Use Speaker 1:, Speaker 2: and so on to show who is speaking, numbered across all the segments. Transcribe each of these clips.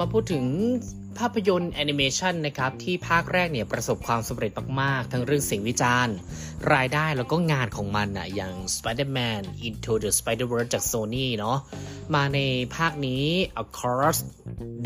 Speaker 1: มาพูดถึงภาพยนตร์แอนิเมชันนะครับที่ภาคแรกเนี่ยประสบความสำเร็จมาก ๆ ทั้งเรื่องเสียงวิจารณ์ รายได้แล้วก็งานของมันอะอย่าง Spider-Man Into the Spider-Verse จาก Sony เนาะมาในภาคนี้ Across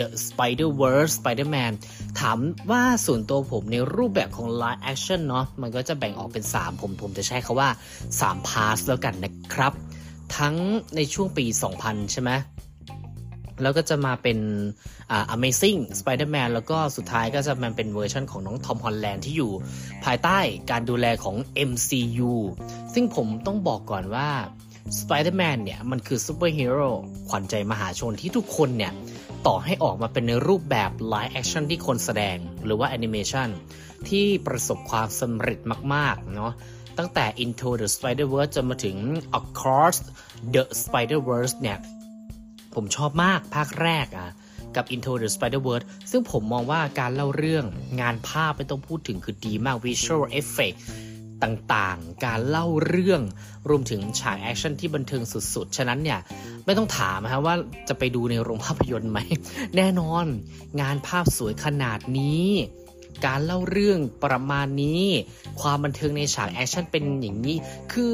Speaker 1: the Spider-Verse Spider-Man ถามว่าส่วนตัวผมในรูปแบบของ Live Action เนาะมันก็จะแบ่งออกเป็น 3 ผมผมจะใช้คาว่า 3 Parts แล้วกันนะครับ ทั้งในช่วงปี 2000 ใช่ไหม แล้วก็จะมาเป็นอ่า Amazing Spider-Man แล้วก็สุดท้ายก็จะมันเป็นเวอร์ชันของน้องทอมฮอลแลนด์ที่อยู่ ภายใต้การดูแลของ MCU ซึ่งผมต้องบอกก่อนว่า Spider-Man เนี่ย มันคือซูเปอร์ฮีโร่ขวัญใจมหาชนที่ทุกคนเนี่ย ต่อให้ออกมาเป็นในรูปแบบ Live Action ที่คนแสดงหรือว่า Animation ที่ประสบความสำเร็จมาก ๆ เนาะตั้งแต่ Into the Spider-Verse จนมาถึง Across the Spider-Verse เนี่ย ผมชอบมากภาคแรกอะกับ Into the Spider-Verse ซึ่งผมมองว่าการเล่าเรื่องงานภาพไม่ต้องพูดถึงคือดีมาก Visual Effect ต่างๆ การเล่าเรื่องรวมถึงฉากแอคชั่นที่บันเทิงสุดๆ ฉะนั้นเนี่ย ไม่ต้องถามนะว่าจะไปดูในโรงภาพยนตร์ไหม แน่นอน งานภาพสวยขนาดนี้ การเล่าเรื่องประมาณนี้ ความบันเทิงในฉากแอคชั่นเป็นอย่างนี้ คือ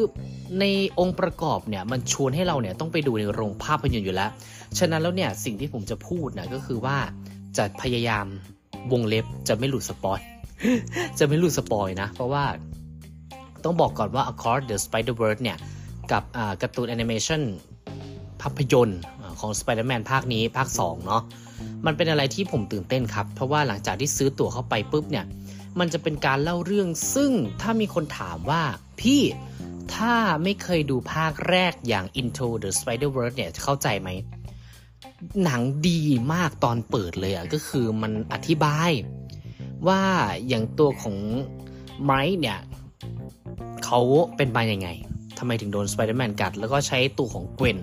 Speaker 1: ในองค์ประกอบเนี่ยมันชวนให้เราเนี่ยต้องไปดูในโรงภาพยนตร์อยู่แล้ว ฉะนั้นแล้วเนี่ยสิ่งที่ผมจะพูดนะก็คือว่าจะพยายามวงเล็บจะไม่หลุด spoil จะไม่หลุด spoil นะ เพราะว่าต้องบอกก่อนว่า Across the Spider-Verse เนี่ย กับการ์ตูนแอนิเมชันภาพยนตร์ของ Spider-Man ภาคนี้ภาค 2 เนาะ มันเป็นอะไรที่ผมตื่นเต้นครับ เพราะว่าหลังจากที่ซื้อตั๋วเข้าไปปุ๊บเนี่ย มันจะเป็นการเล่าเรื่อง ซึ่งถ้ามีคนถามว่าพี่ถ้าไม่เคยดูภาคแรกอย่าง Into the Spider-Verse เนี่ยเข้าใจไหม หนังดีมากตอนเปิดเลยอะก็คือมันอธิบายว่าอย่างตัวของไมค์เนี่ยเขาเป็นมาอย่างไงทำไมถึงโดนสไปเดอร์แมนกัด แล้วก็ใช้ตัวของเกวน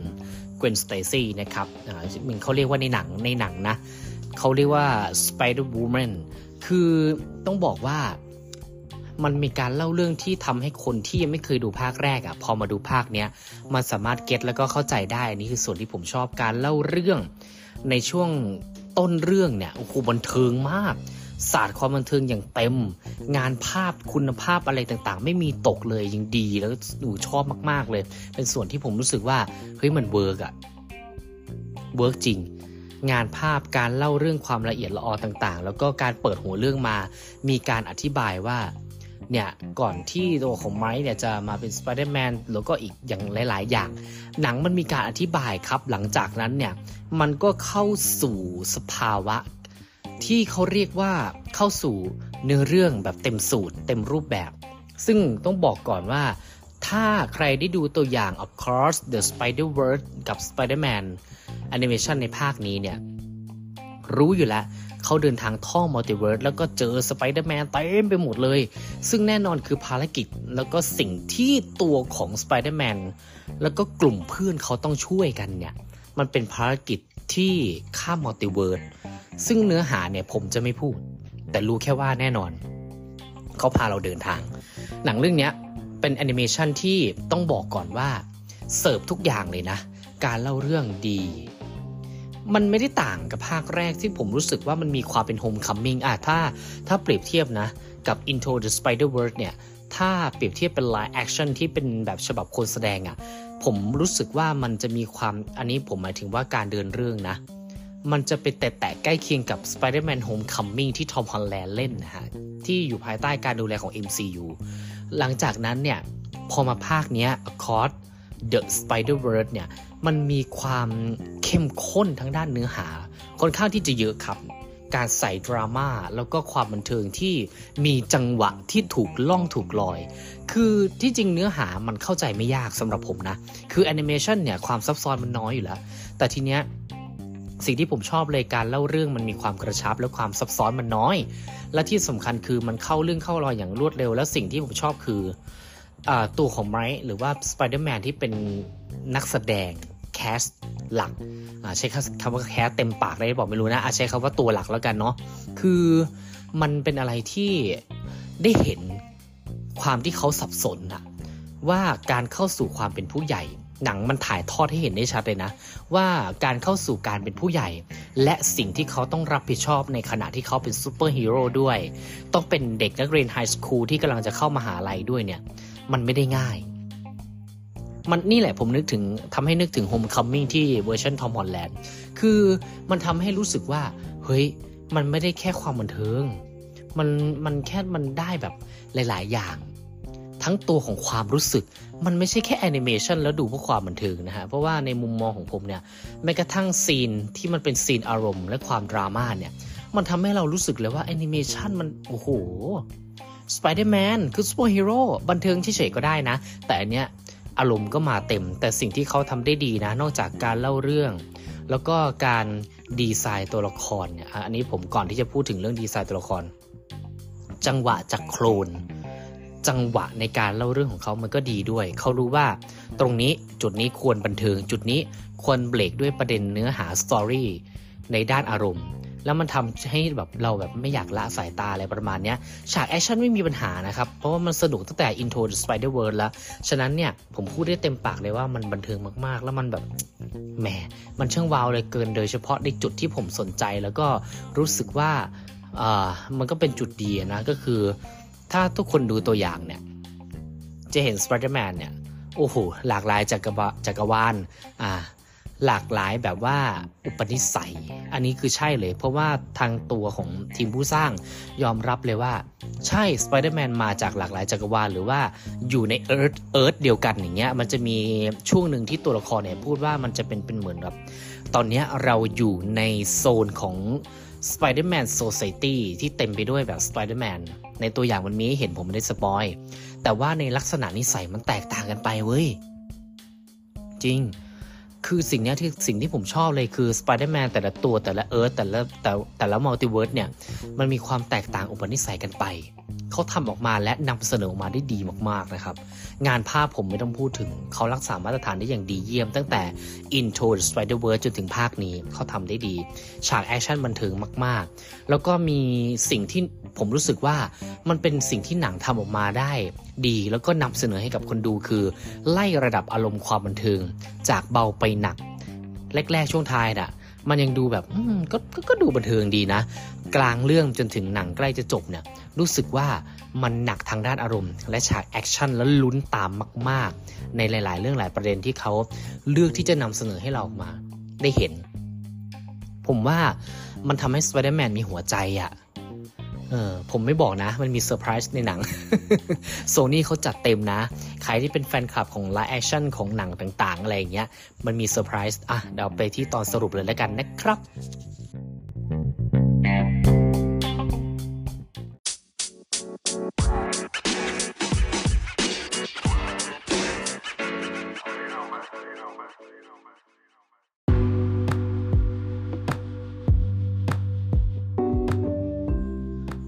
Speaker 1: เกวนสเตซี่นะครับอ่ามันเขาเรียกว่าในหนังในหนังนะเขาเรียกว่า Spider Woman คือต้องบอกว่ามันมีการเล่าเรื่องที่ทำให้คนที่ยังไม่เคยดูภาคแรกอะ่ะพอมาดูภาคเนี้ยมันสามารถเก็ตแล้วก็เข้าใจได้อันนี้คือส่วนที่ผมชอบการเล่าเรื่องในช่วงต้นเรื่องเนี่ยโอ้โหบันเทิงมาก ศาสตร์ความบันเทิงอย่างเต็ม งานภาพคุณภาพอะไรต่างๆ ไม่มีตกเลยยังดีแล้วหนูชอบมากๆเลย เป็นส่วนที่ผมรู้สึกว่าเฮ้ยมัน work อะ work จริงงานภาพการเล่าเรื่องความละเอียดละออต่างๆ แล้วก็การเปิดหัวเรื่องมา มีการอธิบายว่าเนี่ยก่อนที่ตัวของไมค์เนี่ยจะมาเป็นสไปเดอร์แมนแล้วก็อีกอย่างหลาย ๆ อย่าง หนังมันมีการอธิบายครับ หลังจากนั้นเนี่ยมันก็เข้าสู่สภาวะ ที่เขาเรียกว่าเข้าสู่เนื้อเรื่องแบบเต็มสูตร เต็มรูปแบบ ซึ่งต้องบอกก่อนว่า ถ้าใครได้ดูตัวอย่าง Across the Spider-Verse กับ Spider-Man Animation ในภาคนี้เนี่ย รู้อยู่แล้วเขาเดินทางท่อง multiverse แล้วก็เจอสไปเดอร์แมนเต็มไปหมดเลย ซึ่งแน่นอนคือภารกิจแล้วก็สิ่งที่ตัวของสไปเดอร์แมนแล้วก็กลุ่มเพื่อนเขาต้องช่วยกันเนี่ย มันเป็นภารกิจที่ข้าม multiverse ซึ่งเนื้อหาเนี่ยผมจะไม่พูด แต่รู้แค่ว่าแน่นอน เขาพาเราเดินทาง หนังเรื่องนี้เป็นแอนิเมชันที่ต้องบอกก่อนว่าเสิร์ฟทุกอย่างเลยนะ การเล่าเรื่องดี มันไม่ได้ต่างกับภาคแรกที่ผมรู้สึกว่ามันมีความเป็น Homecoming อะถ้าถ้าเปรียบเทียบนะ กับ Into the Spider-Verse เนี่ย ถ้าเปรียบเทียบเป็น live action ที่เป็นแบบฉบับคนแสดงอะ ผมรู้สึกว่ามันจะมีความอันนี้ผมหมายถึงว่าการเดินเรื่องนะ มันจะเป็นแต่แต่ใกล้เคียงกับ Spider-Man Homecoming ที่ทอมฮอลแลนด์เล่นนะฮะ ที่อยู่ภายใต้การดูแลของ MCU หลังจากนั้นเนี่ย พอมาภาคเนี้ย Across the Spider-Verse เนี่ย มันมีความเข้มข้นทั้งด้านเนื้อหา ค่อนข้างที่จะเยอะครับ การใส่ดราม่าแล้วก็ความบันเทิงที่มีจังหวะที่ถูกล่องถูกลอย คือที่จริงเนื้อหามันเข้าใจไม่ยากสำหรับผมนะ คือแอนิเมชันเนี่ยความซับซ้อนมันน้อยอยู่แล้ว แต่ทีเนี้ย สิ่งที่ผมชอบเลยการเล่าเรื่องมันมีความกระชับและความซับซ้อนมันน้อย และที่สำคัญคือมันเข้าเรื่องเข้ารอยอย่างรวดเร็ว และสิ่งที่ผมชอบคืออตัวของไมค์หรือว่าสไปเดอร์แมนที่เป็นนักแสดง cast หลักใช้คำว่า cast เต็มปากได้บอกไม่รู้นะใช้คำว่าตัวหลักแล้วกันเนาะคือมันเป็นอะไรที่ได้เห็นความที่เขาสับสนอะว่าการเข้าสู่ความเป็นผู้ใหญ่ หนังมันถ่ายทอดให้เห็นได้ชัดเลยนะ ว่าการเข้าสู่การเป็นผู้ใหญ่ และสิ่งที่เขาต้องรับผิดชอบในขณะที่เขาเป็นซูเปอร์ฮีโร่ด้วย ต้องเป็นเด็กนักเรียน high school ที่กำลังจะเข้ามหาลัยด้วยเนี่ย มันไม่ได้ง่าย มันนี่แหละผมนึกถึงทำให้นึกถึง Homecoming ที่เวอร์ชันทอมฮอลแลนด์คือมันทำให้รู้สึกว่า เฮ้ย มันไม่ได้แค่ความบันเทิง มันมันแค่มันได้แบบหลาย ๆ อย่าง ทั้งตัวของความรู้สึก มันไม่ใช่แค่แอนิเมชันแล้วดูเพื่อความบันเทิงนะฮะ เพราะว่าในมุมมองของผมเนี่ยแม้กระทั่งซีนที่มันเป็นซีนอารมณ์ และความดราม่าเนี่ย มันทำให้เรารู้สึกเลยว่าแอนิเมชันมันโอ้โหสไปเดอร์แมนคือซูเปอร์ฮีโร่บันเทิงเฉยๆก็ได้นะ แต่อันเนี้ยอารมณ์ก็มาเต็ม แต่สิ่งที่เขาทำได้ดีนะ นอกจากการเล่าเรื่อง แล้วก็การดีไซน์ตัวละครเนี่ยอันนี้ผมก่อนที่จะพูดถึงเรื่องดีไซน์ตัวละคร จังหวะจากโคลน จังหวะในการเล่าเรื่องของเขามันก็ดีด้วย เขารู้ว่าตรงนี้จุดนี้ควรบันเทิง จุดนี้ควรเบรกด้วยประเด็นเนื้อหาสตอรี่ในด้านอารมณ์ แล้วมันทำให้แบบเราแบบไม่อยากละสายตาอะไรประมาณนี้ฉากแอคชั่นไม่มีปัญหานะครับ เพราะว่ามันสนุกตั้งแต่ Into the Spider-Verse แล้ว ฉะนั้นเนี่ยผมพูดได้เต็มปากเลยว่ามันบันเทิงมากๆ แล้วมันแบบแหมมันช่างว้าวเลยเกินโดยเฉพาะในจุดที่ผมสนใจแล้วก็รู้สึกว่าอ่ามันก็เป็นจุดดีนะก็คือ ถ้าทุกคนดูตัวอย่างเนี่ย จะเห็นสไปเดอร์แมนเนี่ย โอ้โห หลากหลายจักรวาจักรวาลอ่าหลากหลายแบบว่าอุปนิสัย อันนี้คือใช่เลย เพราะว่าทางตัวของทีมผู้สร้างยอมรับเลยว่า ใช่สไปเดอร์แมนมาจากหลากหลายจักรวาลหรือว่าอยู่ในเอิร์ธเอิร์ธเดียวกันอย่างเงี้ยมันจะมีช่วงหนึ่งที่ตัวละครเนี่ยพูดว่ามันจะเป็นเป็นเหมือนแบบตอนนี้เราอยู่ในโซนของ Spider-Man Society ที่เต็มไปด้วยแบบ Spider-Man ในตัวอย่างมันมีให้เห็นผมไม่ได้สปอย แต่ว่าในลักษณะนิสัยมันแตกต่างกันไปเว้ย จริง คือสิ่งนี้ที่สิ่งที่ผมชอบเลยคือสไปเดอร์แมนแต่ละตัวแต่ละ earth แต่ละแต่แต่ละ multiverse เนี่ย มันมีความแตกต่างอุปนิสัยกันไป เขาทำออกมาและนำเสนอออกมาได้ดีมากๆนะครับ งานภาพผมไม่ต้องพูดถึง เขารักษามาตรฐานได้อย่างดีเยี่ยม ตั้งแต่ Into the Spider-Verse จนถึงภาคนี้เขาทำได้ดี ฉากแอคชั่นบันเทิงมากๆ แล้วก็มีสิ่งที่ผมรู้สึกว่ามันเป็นสิ่งที่หนังทำออกมาได้ดี แล้วก็นำเสนอให้กับคนดูคือ ไล่ระดับอารมณ์ความบันเทิงจากเบาไปหนักแรกๆช่วงท้ายน่ะ มันยังดูแบบกกก็ดูบันเทิงดีนะ กลางเรื่องจนถึงหนังใกล้จะจบเนี่ยรู้สึกว่ามันหนักทางด้านอารมณ์ และฉากแอคชั่นแล้วลุ้นตามมาก ๆ ในหลาย ๆ เรื่องหลายประเด็นที่เขาเลือกที่จะนำเสนอให้เราออกมาได้เห็น ผมว่ามันทำให้สไปเดอร์แมนมีหัวใจอะ เออผมไม่บอกนะ มันมีเซอร์ไพรส์ในหนังโซนี่เขาจัดเต็มนะ ใครที่เป็นแฟนคลับของ live action ของหนังต่างๆ อะไรอย่างเงี้ย มันมีเซอร์ไพรส์อะเดี๋ยวไปที่ตอนสรุปเลยแล้วกันนะครับ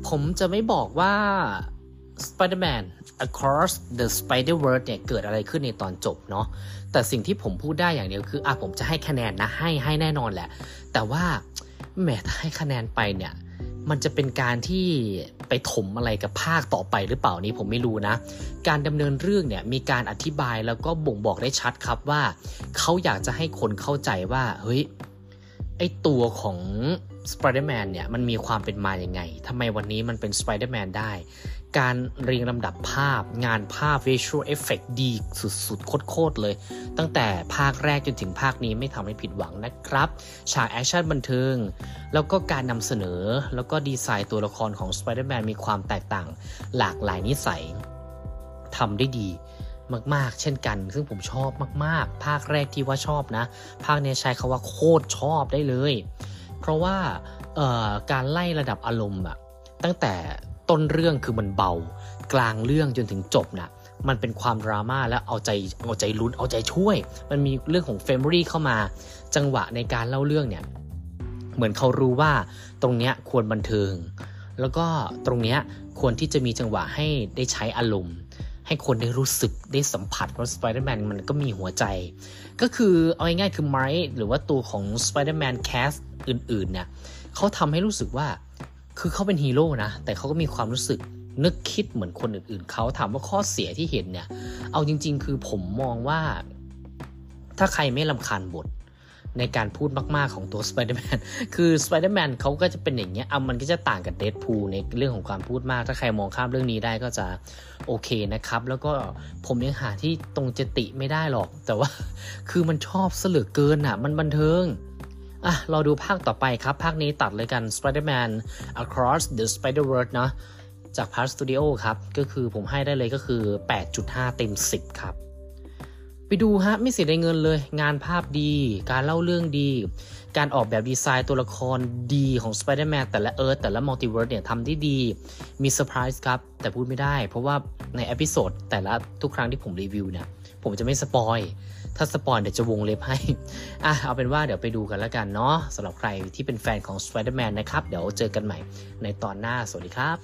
Speaker 1: ผมจะไม่บอกว่า Spider-Man Across the Spider-Verse เนี่ยเกิดอะไรขึ้นในตอนจบเนาะแต่สิ่งที่ผมพูดได้อย่างเดียวคืออะผมจะให้คะแนนนะให้ให้แน่นอนแหละ แต่ว่าแหมถ้าให้คะแนนไปเนี่ยมันจะเป็นการที่ไปถมอะไรกับภาคต่อไปหรือเปล่านี้ผมไม่รู้นะ การดำเนินเรื่องเนี่ยมีการอธิบายแล้วก็บ่งบอกได้ชัดครับว่า เขาอยากจะให้คนเข้าใจว่า เฮ้ย ไอตัวของ สไปเดอร์แมนเนี่ยมันมีความเป็นมาอย่างไงทำไมวันนี้มันเป็นสไปเดอร์แมนได้ การเรียงลำดับภาพงานภาพ Visual Effect ดีสุดๆ โคตรๆเลย ตั้งแต่ภาคแรกจนถึงภาคนี้ไม่ทำให้ผิดหวังนะครับ ฉากแอคชั่นบันเทิง แล้วก็การนำเสนอ แล้วก็ดีไซน์ตัวละครของสไปเดอร์แมนมีความแตกต่าง หลากหลายนิสัยทำได้ดีมากๆ เช่นกัน ซึ่งผมชอบมาก ๆ ภาคแรกที่ว่าชอบนะ ภาคนี้ใช้คาว่าโคตรชอบได้เลย เพราะว่าการไล่ระดับอารมณ์อะตั้งแต่ต้นเรื่องคือมันเบา กลางเรื่องจนถึงจบนะมันเป็นความดราม่าแล้วเอาใจเอาใจลุ้นเอาใจช่วย มันมีเรื่องของเฟมิลี่เข้ามา จังหวะในการเล่าเรื่องเนี่ย เหมือนเขารู้ว่าตรงเนี้ยควรบันเทิง แล้วก็ตรงเนี้ยควรที่จะมีจังหวะให้ได้ใช้อารมณ์ ให้คนได้รู้สึกได้สัมผัสว่าสไปเดอร์แมนมันก็มีหัวใจ ก็คือเอาง่ายๆคือไมค์หรือว่าตัวของ Spider-Man Cast อื่น อื่นๆเนี่ยเขาทำให้รู้สึกว่าคือเขาเป็นฮีโร่นะ แต่เขาก็มีความรู้สึกนึกคิดเหมือนคนอื่นๆเขาถามว่าข้อเสียที่เห็นเนี่ย เอาจริง ๆ คือผมมองว่า ถ้าใครไม่รำคาญบทในการพูดมาก ๆ ของตัว Spider-Man คือ Spider-Man เขาก็จะเป็นอย่างเงี้ยเอามันก็จะต่างกับ Deadpool ในเรื่องของความพูดมาก ถ้าใครมองข้ามเรื่องนี้ได้ก็จะโอเคนะครับ แล้วก็ผมยังหาที่ตรงจะติไม่ได้หรอก แต่ว่าคือมันชอบเสียเหลือเกินอะ มันบันเทิง อะเราดูภาคต่อไปครับ ภาคนี้ตัดเลยกัน Spider-Man Across the Spider-Verse เนอะจาก Part Studio ครับ ก็คือผมให้ได้เลยก็คือ 8.5 เต็ม 10 ครับ ไปดูฮะ ไม่เสียดายเงินเลย งานภาพดี การเล่าเรื่องดี การออกแบบดีไซน์ตัวละครดีของ Spider-Man แต่ละ earth แต่ละ multiverse เนี่ยทำได้ดี มีเซอร์ไพรส์ครับ แต่พูดไม่ได้ เพราะว่าใน episode แต่ละทุกครั้งที่ผมรีวิวเนี่ย ผมจะไม่ spoil ถ้า spoil เดี๋ยวจะวงเล็บให้ อะ เอาเป็นว่าเดี๋ยวไปดูกันแล้วกันเนาะสำหรับใครที่เป็นแฟนของ Spider-Man นะครับ เดี๋ยวเจอกันใหม่ในตอนหน้า สวัสดีครับ